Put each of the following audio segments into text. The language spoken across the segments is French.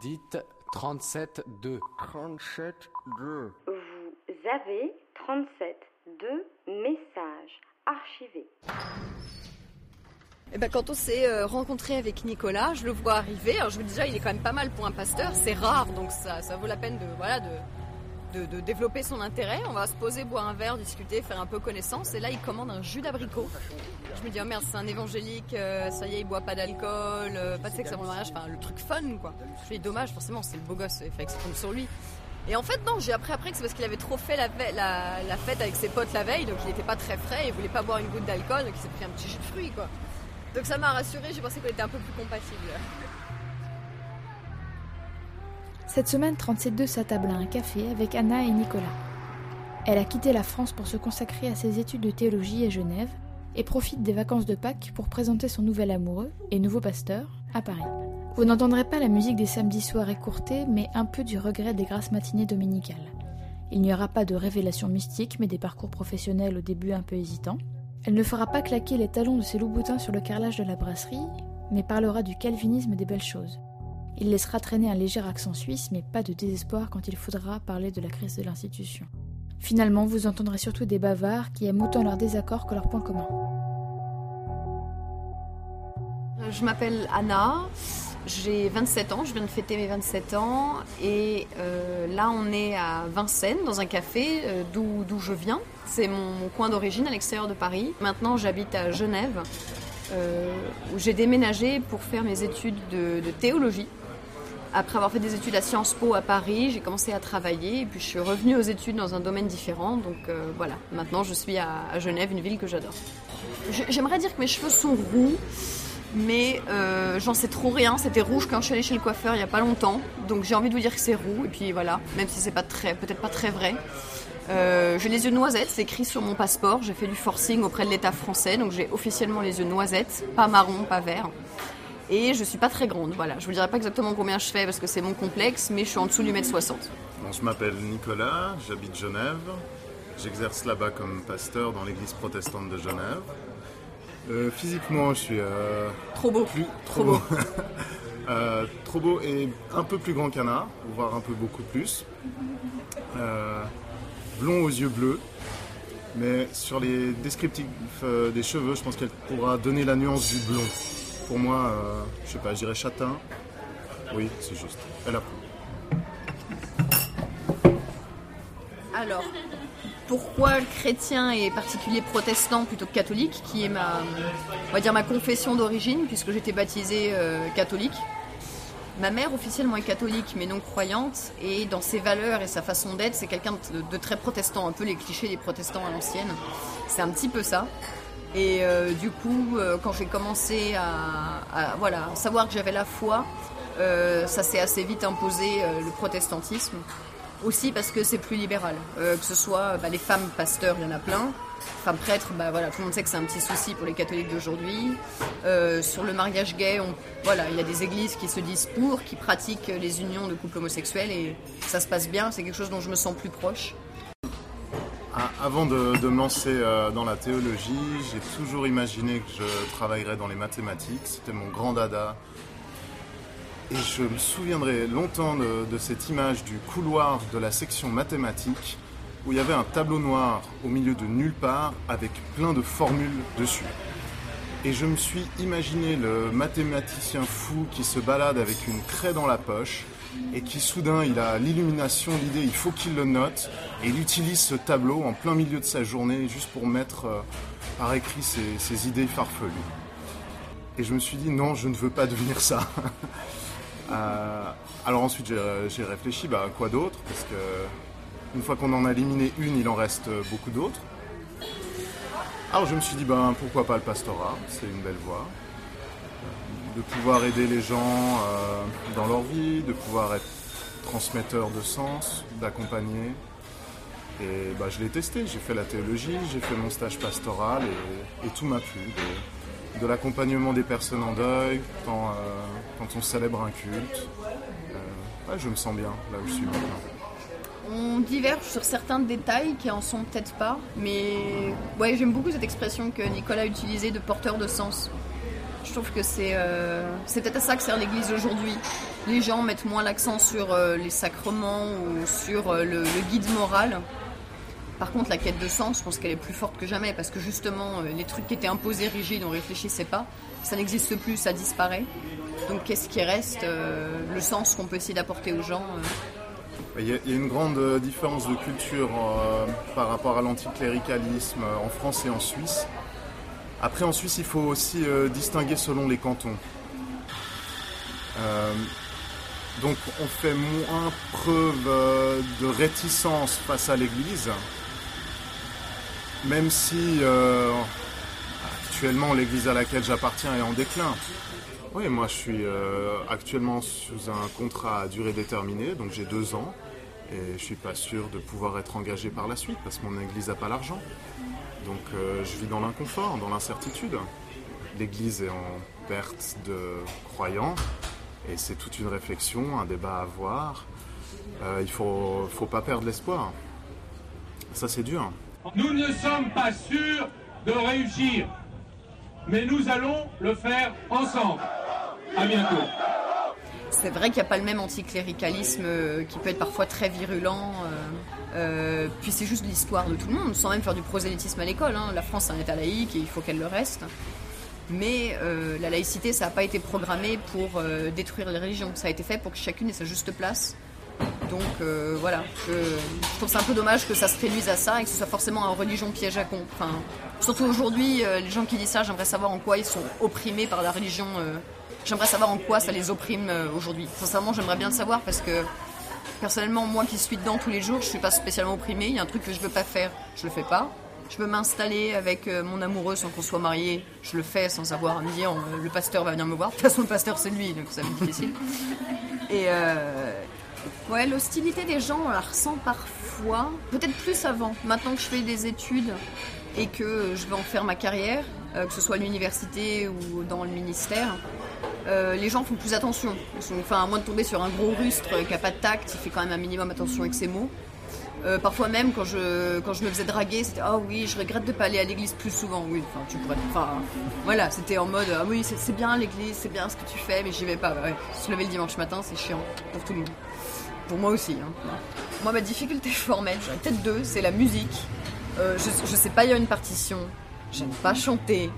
Dites 37-2. 37 2. Vous avez 37 de messages archivés. Et ben, quand on s'est euh, rencontré avec Nicolas, je le vois arriver. Alors je me dis déjà, il est quand même pas mal pour un pasteur. C'est rare, donc ça, ça vaut la peine de, voilà, de, de, développer son intérêt. On va se poser, boire un verre, discuter, faire un peu connaissance. Et là, il commande un jus d'abricot. Je me dis, oh merde, c'est un évangélique, euh, ça y est, il boit pas d'alcool, euh, pas de sexe avant le mariage, enfin le truc fun quoi. Je lui dommage, forcément, c'est le beau gosse, il fallait que sur lui. Et en fait, non, j'ai appris après que c'est parce qu'il avait trop fait la, fête avec ses potes la veille, donc il était pas très frais, il voulait pas boire une goutte d'alcool, donc il s'est pris un petit jus de fruits quoi. Donc ça m'a rassuré, j'ai pensé qu'on était un peu plus compatibles. Cette semaine, 37.2 s'attable à un café avec Anna et Nicolas. Elle a quitté la France pour se consacrer à ses études de théologie à Genève et profite des vacances de Pâques pour présenter son nouvel amoureux et nouveau pasteur à Paris. Vous n'entendrez pas la musique des samedis soirs écourtés, mais un peu du regret des grasses matinées dominicales. Il n'y aura pas de révélations mystiques, mais des parcours professionnels au début un peu hésitants. Elle ne fera pas claquer les talons de ses loups-boutins sur le carrelage de la brasserie, mais parlera du calvinisme des belles choses. Il laissera traîner un léger accent suisse, mais pas de désespoir quand il faudra parler de la crise de l'institution. Finalement, vous entendrez surtout des bavards qui aiment autant leurs désaccords que leurs points communs. Je m'appelle Anna, j'ai 27 ans, je viens de fêter mes 27 ans et euh, là on est à Vincennes dans un café euh, d'où je viens. C'est mon, coin d'origine à l'extérieur de Paris. Maintenant j'habite à Genève euh, où j'ai déménagé pour faire mes études de, de théologie. Après avoir fait des études à Sciences Po à Paris, j'ai commencé à travailler et puis je suis revenue aux études dans un domaine différent. Donc euh, voilà, maintenant je suis à, Genève, une ville que j'adore. J'aimerais dire que mes cheveux sont roux, mais euh, j'en sais trop rien. C'était rouge quand je suis allée chez le coiffeur il y a pas longtemps, donc j'ai envie de vous dire que c'est roux. Et puis voilà, même si c'est pas peut-être pas très vrai. Euh, j'ai les yeux noisettes, c'est écrit sur mon passeport. J'ai fait du forcing auprès de l'État français, donc j'ai officiellement les yeux noisettes, pas marron, pas vert. Et je suis pas très grande, voilà. Je vous dirai pas exactement combien je fais parce que c'est mon complexe, mais je suis en dessous du mètre 60. Bon, je m'appelle Nicolas, j'habite Genève. J'exerce là-bas comme pasteur dans l'église protestante de Genève. Euh, physiquement, je suis euh, Trop beau. plus Trop beau. Euh, trop beau et un peu plus grand qu'Anna, voire un peu beaucoup plus. Blond aux yeux bleus. Mais sur les descriptifs des cheveux, je pense qu'elle pourra donner la nuance du blond. Pour moi, euh, je sais pas, je dirais châtain. Oui, c'est juste. Elle approuve. Alors, pourquoi le chrétien est particulier protestant plutôt que catholique, qui est ma, on va dire ma confession d'origine, puisque j'étais baptisée euh, catholique. Ma mère officiellement est catholique, mais non croyante, et dans ses valeurs et sa façon d'être, c'est quelqu'un de très protestant, un peu les clichés des protestants à l'ancienne. C'est un petit peu ça. Et euh, du coup, euh, quand j'ai commencé à, voilà, savoir que j'avais la foi, euh, ça s'est assez vite imposé le protestantisme. Aussi parce que c'est plus libéral. Que ce soit bah, les femmes pasteurs, il y en a plein. Femmes prêtres, bah, voilà, tout le monde sait que c'est un petit souci pour les catholiques d'aujourd'hui. Sur le mariage gay, voilà, il y a des églises qui se disent pour, qui pratiquent les unions de couples homosexuels et ça se passe bien. C'est quelque chose dont je me sens plus proche. Avant de, de me lancer euh, dans la théologie, j'ai toujours imaginé que je travaillerais dans les mathématiques. C'était mon grand dada. Et je me souviendrai longtemps de, de cette image du couloir de la section mathématiques où il y avait un tableau noir au milieu de nulle part avec plein de formules dessus. Et je me suis imaginé le mathématicien fou qui se balade avec une craie dans la poche et qui soudain il a l'illumination, l'idée il faut qu'il le note et il utilise ce tableau en plein milieu de sa journée juste pour mettre euh, par écrit ses, idées farfelues. Et je me suis dit non, je ne veux pas devenir ça. Euh, alors ensuite j'ai j'ai réfléchi, bah quoi d'autre? Parce que une fois qu'on en a éliminé une, il en reste beaucoup d'autres. Alors je me suis dit, ben pourquoi pas le pastorat C'est une belle voie. Euh, De pouvoir aider les gens euh, dans leur vie, de pouvoir être transmetteur de sens, d'accompagner. Et bah, je l'ai testé, j'ai fait la théologie, j'ai fait mon stage pastoral et, tout m'a plu. De, l'accompagnement des personnes en deuil, quand, euh, on célèbre un culte. Je me sens bien là où je suis maintenant. On diverge sur certains détails qui en sont peut-être pas, mais ouais, j'aime beaucoup cette expression que Nicolas a utilisée de porteur de sens. Je trouve que c'est euh, c'est peut-être à ça que sert l'Église aujourd'hui. les gens mettent moins l'accent sur euh, les sacrements ou sur euh, le, guide moral. Par contre, la quête de sens, je pense qu'elle est plus forte que jamais parce que justement, les trucs qui étaient imposés, rigides, on réfléchissait pas, ça n'existe plus, ça disparaît. Donc, qu'est-ce qui reste Le sens qu'on peut essayer d'apporter aux gens. Il y, a, une grande euh, différence de culture euh, par rapport à l'anticléricalisme euh, en France et en Suisse. Après, en Suisse, il faut aussi distinguer selon les cantons. Donc, on fait moins preuve de réticence face à l'Église, même si actuellement l'Église à laquelle j'appartiens est en déclin. Oui, moi je suis euh, actuellement sous un contrat à durée déterminée, donc j'ai deux ans, et je suis pas sûr de pouvoir être engagé par la suite parce que mon église n'a pas l'argent. Donc euh, je vis dans l'inconfort, dans l'incertitude. L'église est en perte de croyants, et c'est toute une réflexion, un débat à avoir. Euh, il faut, faut pas perdre l'espoir. Ça c'est dur. Nous ne sommes pas sûrs de réussir, mais nous allons le faire ensemble. C'est vrai qu'il n'y a pas le même anticléricalisme euh, qui peut être parfois très virulent. euh, euh, puis c'est juste l'histoire de tout le monde, sans même faire du prosélytisme à l'école. hein. La France est un État laïque et il faut qu'elle le reste. Mais la laïcité, ça n'a pas été programmé pour détruire les religions. Ça a été fait pour que chacune ait sa juste place. Donc voilà, je, trouve ça un peu dommage que ça se réduise à ça et que ce soit forcément un religion piège à con. Surtout aujourd'hui, les gens qui disent ça, j'aimerais savoir en quoi ils sont opprimés par la religion. J'aimerais savoir en quoi ça les opprime euh, aujourd'hui. Sincèrement, j'aimerais bien le savoir parce que personnellement, moi qui suis dedans tous les jours, je suis pas spécialement opprimée. Il y a un truc que je veux pas faire, je le fais pas. Je veux m'installer avec euh, mon amoureux sans qu'on soit marié, je le fais sans avoir à me dire euh, le pasteur va venir me voir. De toute façon, le pasteur c'est lui, donc ça va être difficile. Et euh, ouais, l'hostilité des gens, on la ressent parfois, peut-être plus avant. Maintenant que je fais des études et que je vais en faire ma carrière, que ce soit à l'université ou dans le ministère, euh, les gens font plus attention. Enfin, à moins de tomber sur un gros rustre qui a pas de tact, il fait quand même un minimum attention avec ses mots. Euh, parfois même quand je, quand je me faisais draguer, c'était ah oui, je regrette de pas aller à l'église plus souvent. Oui, enfin tu pourrais. Enfin voilà, c'était en mode ah oui, c'est c'est bien l'église, c'est bien ce que tu fais, mais j'y vais pas. Ouais, se lever le dimanche matin, c'est chiant pour tout le monde. Pour moi aussi. hein. Moi, ma difficulté formelle, j'en ai peut-être deux, c'est la musique. Euh, je, je sais pas lire une partition, j'aime pas chanter.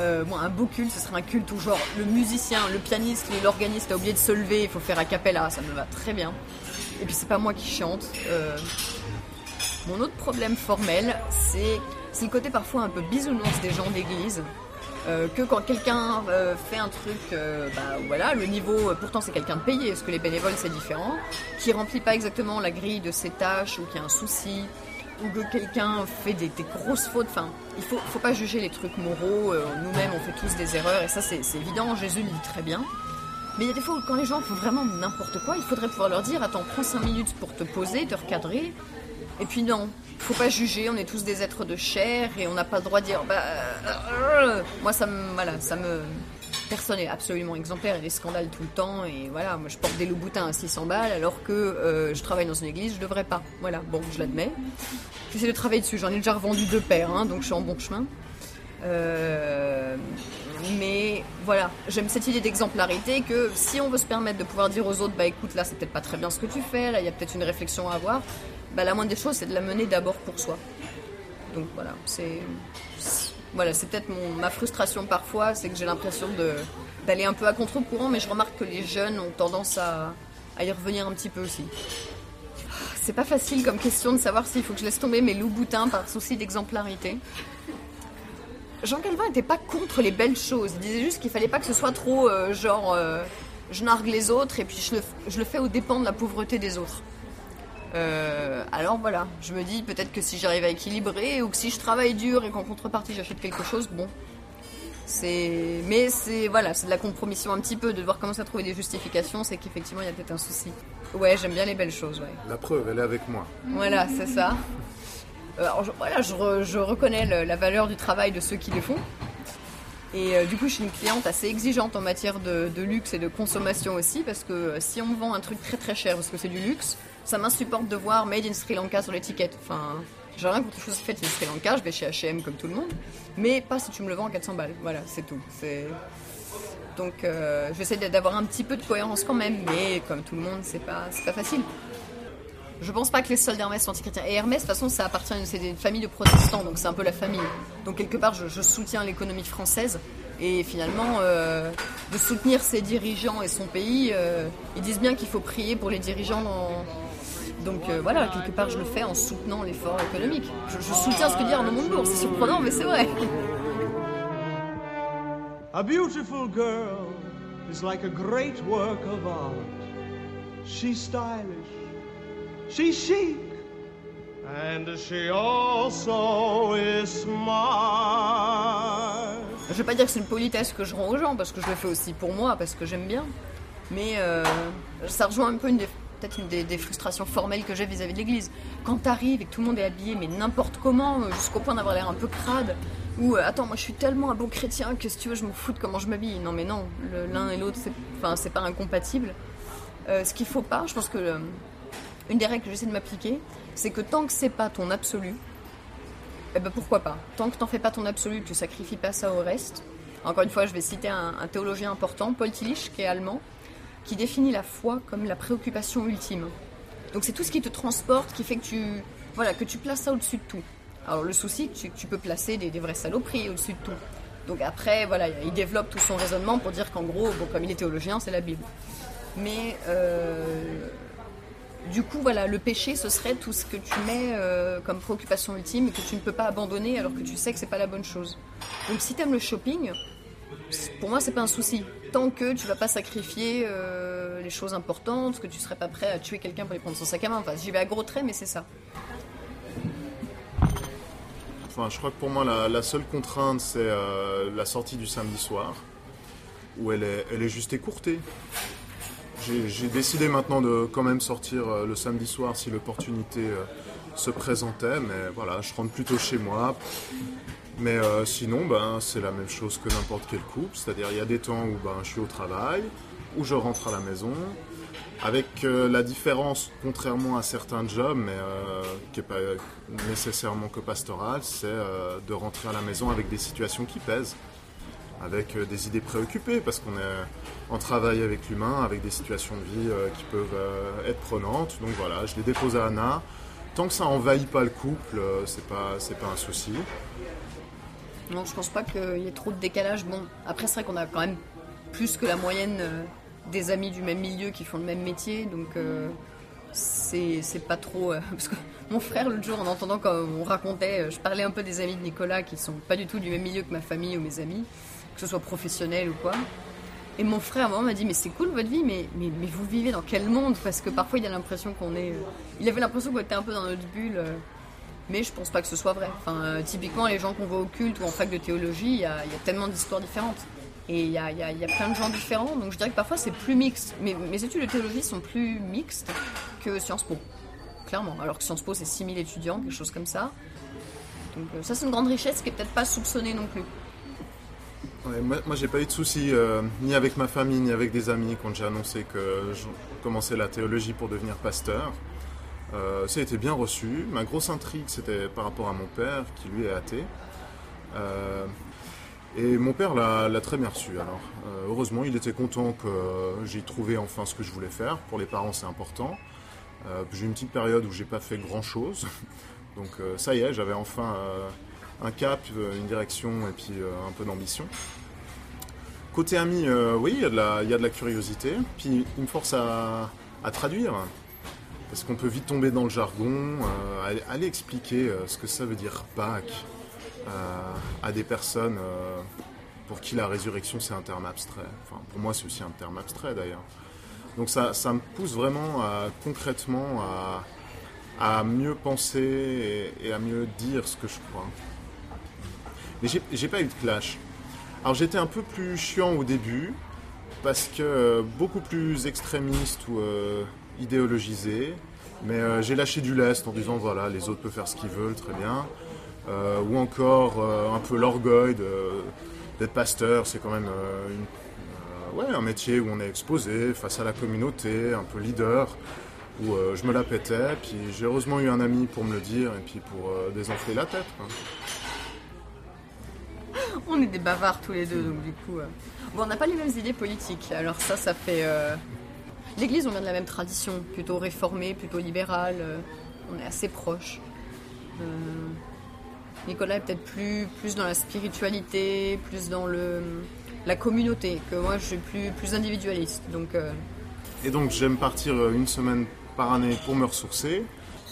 Euh, moi, un beau culte, ce serait un culte où genre le musicien, le pianiste, l'organiste a oublié de se lever, il faut faire a cappella, ça me va très bien. Et puis c'est pas moi qui chante. Euh, mon autre problème formel, c'est le côté parfois un peu bisounours des gens d'église. Euh, que quand quelqu'un fait un truc, bah voilà, le niveau, pourtant c'est quelqu'un de payé, parce que les bénévoles c'est différent, qui remplit pas exactement la grille de ses tâches, ou qui a un souci, ou que quelqu'un fait des, grosses fautes, enfin, il faut, faut pas juger les trucs moraux, euh, nous-mêmes on fait tous des erreurs, et ça c'est évident, Jésus le dit très bien. Mais il y a des fois où quand les gens font vraiment n'importe quoi, il faudrait pouvoir leur dire, attends, prends 5 minutes pour te poser, te recadrer, et puis non, faut pas juger, on est tous des êtres de chair et on n'a pas le droit de dire bah euh, moi ça voilà, ça me personne n'est absolument exemplaire, il y a des scandales tout le temps et voilà, moi je porte des loups-boutins à 600 balles alors que euh, je travaille dans une église, je devrais pas. Voilà, bon, je l'admets. J'essaie de travailler dessus, j'en ai déjà revendu deux paires hein, donc je suis en bon chemin. Euh, mais voilà, j'aime cette idée d'exemplarité que si on veut se permettre de pouvoir dire aux autres, bah écoute, là c'est peut-être pas très bien ce que tu fais, là il y a peut-être une réflexion à avoir, bah la moindre des choses c'est de la mener d'abord pour soi. Donc voilà, c'est voilà, c'est peut-être ma frustration parfois, c'est que j'ai l'impression d'aller un peu à contre-courant, mais je remarque que les jeunes ont tendance à, à y revenir un petit peu aussi. C'est pas facile comme question de savoir s'il faut que je laisse tomber mes loups boutins par souci d'exemplarité. Jean Calvin n'était pas contre les belles choses. Il disait juste qu'il fallait pas que ce soit trop euh, genre euh, je nargue les autres et puis je le, je le fais aux dépens de la pauvreté des autres. Euh, alors voilà, je me dis peut-être que si j'arrive à équilibrer ou que si je travaille dur et qu'en contrepartie j'achète quelque chose, bon. C'est, mais c'est voilà, c'est de la compromission un petit peu de devoir commencer à trouver des justifications, c'est qu'effectivement il y a peut-être un souci. Ouais, j'aime bien les belles choses, ouais. La preuve, elle est avec moi. Voilà, c'est ça. Euh, Alors, je, voilà, je, re- je reconnais le- la valeur du travail de ceux qui les font. Et euh, du coup, je suis une cliente assez exigeante en matière de, de luxe et de consommation aussi, parce que si on me vend un truc très très cher parce que c'est du luxe, ça m'insupporte de voir Made in Sri Lanka sur l'étiquette. Enfin, j'ai rien contre les choses faites in Sri Lanka, je vais chez H&M comme tout le monde, mais pas si tu me le vends à 400 balles. Voilà, c'est tout. Donc euh, j'essaie d'avoir un petit peu de cohérence quand même, mais comme tout le monde, c'est pas, pas facile. Je pense pas que les soldes d'Hermès sont anti-chrétiens. Et Hermès, de toute façon, ça appartient, c'est une famille de protestants, donc c'est un peu la famille. Donc quelque part, je, je soutiens l'économie française. Et finalement, euh, de soutenir ses dirigeants et son pays, euh, ils disent bien qu'il faut prier pour les dirigeants. dans- Donc euh, voilà, quelque part, je le fais en soutenant l'effort économique. Je, je soutiens ce que dit Arnaud Montebourg. C'est surprenant, mais c'est vrai. A beautiful girl is like a great work of art. She's stylish, she's chic, and she also is smart. Je vais pas dire que c'est une politesse que je rends aux gens, parce que je le fais aussi pour moi, parce que j'aime bien. Mais euh, ça rejoint un peu une des, peut-être une des, frustrations formelles que j'ai vis-à-vis de l'église. Quand t'arrives et que tout le monde est habillé, mais n'importe comment, euh, jusqu'au point d'avoir l'air un peu crade, ou euh, attends, moi je suis tellement un bon chrétien que si tu veux, je m'en fous de comment je m'habille. Non, mais non, l'un et l'autre, c'est enfin, c'est pas incompatible. Euh, ce qu'il faut pas, je pense que une des règles que j'essaie de m'appliquer, c'est que tant que c'est pas ton absolu, eh ben pourquoi pas? Tant que t'en fais pas ton absolu, tu sacrifies pas ça au reste. Encore une fois, je vais citer un théologien important, Paul Tillich, qui est allemand, qui définit la foi comme la préoccupation ultime. Donc c'est tout ce qui te transporte, qui fait que tu, voilà, que tu places ça au-dessus de tout. Alors le souci, tu, tu peux placer des, des vraies saloperies au-dessus de tout. Donc après, voilà, il développe tout son raisonnement pour dire qu'en gros, bon, comme il est théologien, c'est la Bible. Mais euh, du coup, voilà, le péché, ce serait tout ce que tu mets euh, comme préoccupation ultime et que tu ne peux pas abandonner alors que tu sais que c'est pas la bonne chose. Donc si t'aimes le shopping, pour moi, c'est pas un souci. Tant que tu vas pas sacrifier euh, les choses importantes, que tu serais pas prêt à tuer quelqu'un pour lui prendre son sac à main. Enfin, j'y vais à gros traits, mais c'est ça. Enfin, je crois que pour moi, la, seule contrainte, c'est euh, la sortie du samedi soir, où elle est, juste écourtée. J'ai décidé maintenant de quand même sortir euh, le samedi soir si l'opportunité se présentait, mais voilà, je rentre plutôt chez moi. Mais euh, sinon, ben, c'est la même chose que n'importe quel couple, c'est-à-dire il y a des temps où ben, je suis au travail, où je rentre à la maison, avec euh, la différence, contrairement à certains jobs, mais euh, qui n'est pas nécessairement que pastoral, c'est de rentrer à la maison avec des situations qui pèsent, avec des idées préoccupées, parce qu'on est en travail avec l'humain, avec des situations de vie qui peuvent être prenantes. Donc voilà, je les dépose à Anna. Tant que ça envahit pas le couple, c'est pas, pas un souci. Non, je pense pas qu'il y ait trop de décalage. Bon, après, c'est vrai qu'on a quand même plus que la moyenne euh, des amis du même milieu qui font le même métier, donc euh, c'est pas trop. euh, parce que mon frère, l'autre jour, en entendant quand on racontait, euh, je parlais un peu des amis de Nicolas qui sont pas du tout du même milieu que ma famille ou mes amis, que ce soit professionnel ou quoi. Et mon frère, à m'a dit Mais c'est cool votre vie, mais, mais, vous vivez dans quel monde? Parce que parfois, il a l'impression qu'on est. Il avait l'impression qu'on était un peu dans notre bulle. Mais je pense pas que ce soit vrai. Enfin, euh, typiquement, les gens qu'on voit au culte ou en fac de théologie, il y a, tellement d'histoires différentes. Et il y a, plein de gens différents. Donc je dirais que parfois c'est plus mixte. Mais mes études de théologie sont plus mixtes que Sciences Po. Clairement. Alors que Sciences Po, c'est 6000 étudiants, quelque chose comme ça. Donc euh, ça, c'est une grande richesse qui est peut-être pas soupçonnée non plus. Moi, moi, j'ai pas eu de soucis, euh, ni avec ma famille, ni avec des amis, quand j'ai annoncé que je commençais la théologie pour devenir pasteur. Euh, ça a été bien reçu. Ma grosse intrigue, c'était par rapport à mon père, qui lui est athée. Euh, et mon père l'a très bien reçu. Alors, Euh, heureusement, il était content que j'ai trouvé enfin ce que je voulais faire. Pour les parents, c'est important. J'ai eu une petite période où j'ai pas fait grand chose. Donc, ça y est, j'avais enfin un cap, une direction et puis un peu d'ambition. Côté ami, oui, il y, a de la- curiosité. Puis il me force à traduire. Parce qu'on peut vite tomber dans le jargon, euh, aller, aller expliquer euh, ce que ça veut dire Pâques euh, à des personnes euh, pour qui la résurrection c'est un terme abstrait. Enfin, pour moi c'est aussi un terme abstrait d'ailleurs. Donc ça, ça me pousse vraiment concrètement à, mieux penser et, à mieux dire ce que je crois. Mais j'ai- pas eu de clash. Alors j'étais un peu plus chiant au début, parce que euh, beaucoup plus extrémiste ou euh, idéologisé, mais euh, j'ai lâché du lest en disant voilà, les autres peuvent faire ce qu'ils veulent, très bien. Euh, ou encore euh, un peu l'orgueil d'être pasteur, c'est quand même un métier où on est exposé face à la communauté, un peu leader, où je me la pétais, puis j'ai heureusement eu un ami pour me le dire et puis pour désenfler la tête. On est des bavards tous les deux, donc du coup. Bon, on n'a pas les mêmes idées politiques, alors ça, ça fait. L'Église, on vient de la même tradition, plutôt réformée, plutôt libérale. euh, On est assez proches. Euh, Nicolas est peut-être plus, plus dans la spiritualité, plus dans le la communauté, que moi je suis plus, plus individualiste. Donc euh, Et donc j'aime partir euh, une semaine par année pour me ressourcer.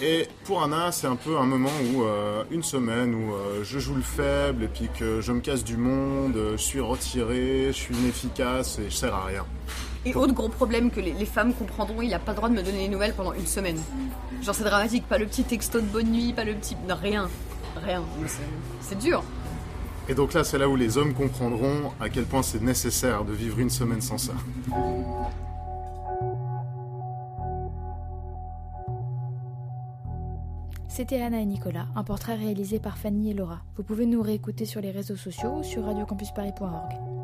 Et pour Anna, c'est un peu un moment où, une semaine où je joue le faible et puis que je me casse du monde, je suis retiré, je suis inefficace et je sers à rien. Et autre gros problème que les, les femmes comprendront, il n'a pas le droit de me donner des nouvelles pendant une semaine. Genre c'est dramatique, pas le petit texto de bonne nuit, pas le petit... non, rien. Rien. C'est dur. Et donc là, c'est là où les hommes comprendront à quel point c'est nécessaire de vivre une semaine sans ça. C'était Anna et Nicolas, un portrait réalisé par Fanny et Laura. Vous pouvez nous réécouter sur les réseaux sociaux ou sur radiocampusparis.org.